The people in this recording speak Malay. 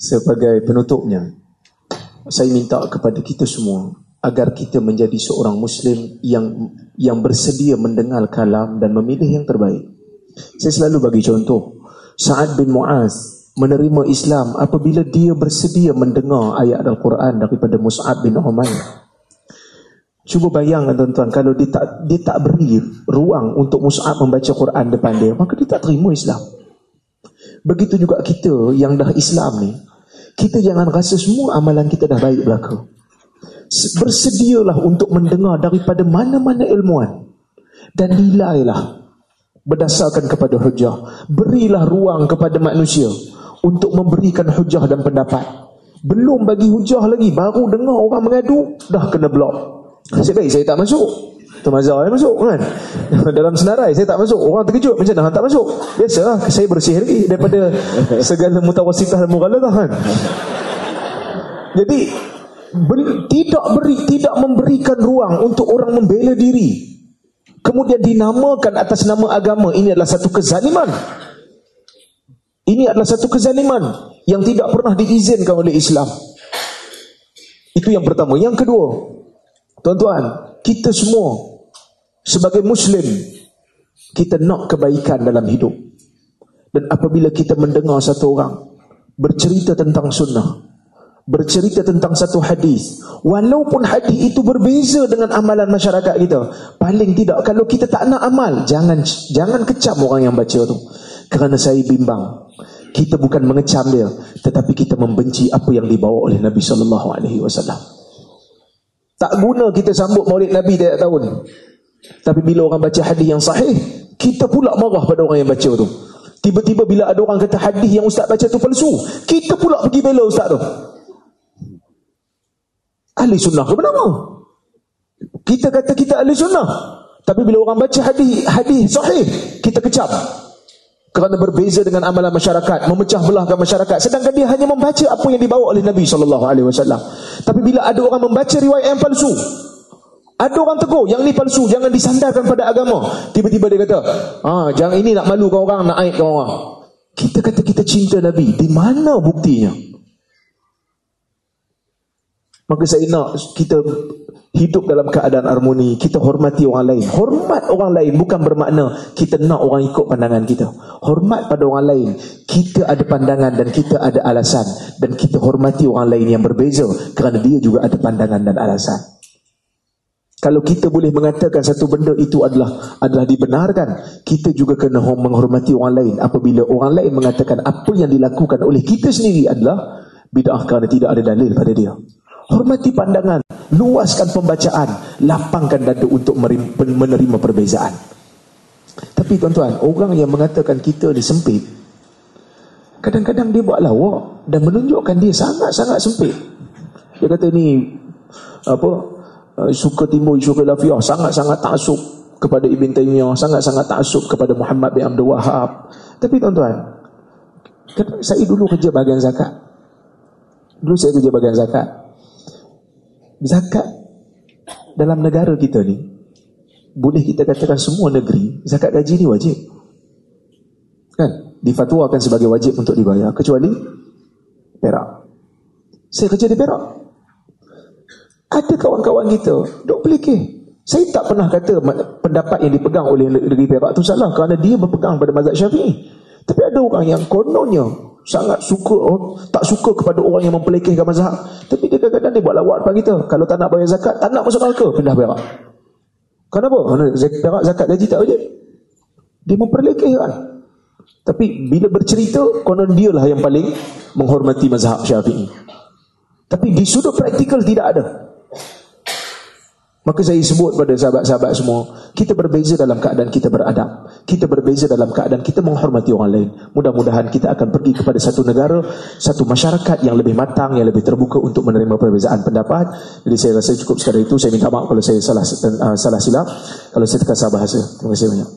sebagai penutupnya. Saya minta kepada kita semua agar kita menjadi seorang muslim yang yang bersedia mendengar kalam dan memilih yang terbaik. Saya selalu bagi contoh. Sa'ad bin Mu'az menerima Islam apabila dia bersedia mendengar ayat Al-Quran daripada Mus'ab bin Umair. Cuba bayangkan tuan-tuan kalau dia tak dia tak beri ruang untuk Mus'ab membaca Quran depan dia maka dia tak terima Islam. Begitu juga kita yang dah Islam ni kita jangan rasa semua amalan kita dah baik belaka. Bersedialah untuk mendengar daripada mana-mana ilmuwan dan nilailah berdasarkan kepada hujah. Berilah ruang kepada manusia untuk memberikan hujah dan pendapat. Belum bagi hujah lagi, baru dengar orang mengadu, dah kena blok. Saya baik saya tak masuk. Tuan Mazhar yang masuk kan? Dalam senarai saya tak masuk. Orang terkejut macam mana? Tak masuk. Biasalah saya bersih lagi Daripada segala mutawasitah dan mughalatah kan? Jadi Tidak beri Tidak memberikan ruang Untuk orang membela diri. Kemudian dinamakan atas nama agama Ini adalah satu kezaliman. Ini adalah satu kezaliman Yang tidak pernah diizinkan oleh Islam. Itu yang pertama. Yang kedua Tuan-tuan Kita semua Sebagai Muslim, kita nak kebaikan dalam hidup. Dan apabila kita mendengar satu orang bercerita tentang sunnah, bercerita tentang satu hadis, walaupun hadis itu berbeza dengan amalan masyarakat kita, paling tidak kalau kita tak nak amal, jangan jangan kecam orang yang baca tu. Kerana saya bimbang. Kita bukan mengecam dia, tetapi kita membenci apa yang dibawa oleh Nabi sallallahu alaihi wasallam. Tak guna kita sambut Maulid Nabi tiap tahun. Tapi bila orang baca hadis yang sahih, kita pula marah pada orang yang baca tu. Tiba-tiba bila ada orang kata hadis yang ustaz baca tu palsu, kita pula pergi bela ustaz tu. Ahli sunnah ke bernama? Kita kata kita ahli sunnah. Tapi bila orang baca hadis hadis sahih, kita kecap. Kerana berbeza dengan amalan masyarakat, memecah belahkan masyarakat. Sedangkan dia hanya membaca apa yang dibawa oleh Nabi SAW. Tapi bila ada orang membaca riwayat yang palsu, ada orang tegur, yang ni palsu, jangan disandarkan pada agama. Tiba-tiba dia kata, ah, jangan ini nak malukan orang, nak aibkan orang. Kita kata kita cinta Nabi, di mana buktinya? Maka saya nak kita hidup dalam keadaan harmoni, kita hormati orang lain. Hormat orang lain bukan bermakna kita nak orang ikut pandangan kita. Hormat pada orang lain, kita ada pandangan dan kita ada alasan. Dan kita hormati orang lain yang berbeza kerana dia juga ada pandangan dan alasan. Kalau kita boleh mengatakan satu benda itu adalah adalah dibenarkan, kita juga kena menghormati orang lain apabila orang lain mengatakan apa yang dilakukan oleh kita sendiri adalah bid'ah kerana tidak ada dalil pada dia. Hormati pandangan, luaskan pembacaan, lapangkan dada untuk menerima perbezaan. Tapi tuan-tuan, orang yang mengatakan kita ni sempit, kadang-kadang dia buat lawak dan menunjukkan dia sangat-sangat sempit. Dia kata ni apa suka timbul isu khilafiyah sangat-sangat taksub kepada Ibn Taymiyah. Sangat-sangat taksub kepada Muhammad bin Abdul Wahab tapi tuan-tuan saya dulu kerja bahagian zakat? Dulu saya kerja bahagian zakat. Zakat dalam negara kita ni boleh kita katakan semua negeri zakat gaji ni wajib. Kan? Difatwakan sebagai wajib untuk dibayar kecuali Perak. Saya kerja di Perak ada kawan-kawan kita duk pelikir. Saya tak pernah kata pendapat yang dipegang oleh negeri Perak itu salah kerana dia berpegang pada mazhab Syafi'i. Tapi ada orang yang kononnya sangat suka oh, tak suka kepada orang yang mempelikirkan mazhab. Tapi dia kadang-kadang dia buat lawak depan kita. Kalau tak nak bayar zakat, tak nak masuk neraka, pindah Perak. Kenapa? Kerana Perak zakat gaji tak wajib. Dia memperlekehkan. Tapi bila bercerita, konon dia lah yang paling menghormati mazhab Syafi'i. Tapi di sudut praktikal tidak ada. Maka saya sebut pada sahabat-sahabat semua, kita berbeza dalam keadaan kita beradab. Kita berbeza dalam keadaan kita menghormati orang lain. Mudah-mudahan kita akan pergi kepada satu negara, satu masyarakat yang lebih matang, yang lebih terbuka untuk menerima perbezaan pendapat. Jadi saya rasa cukup sekadar itu. Saya minta maaf kalau saya salah uh, salah silap. Kalau saya terkasar bahasa. Terima kasih banyak.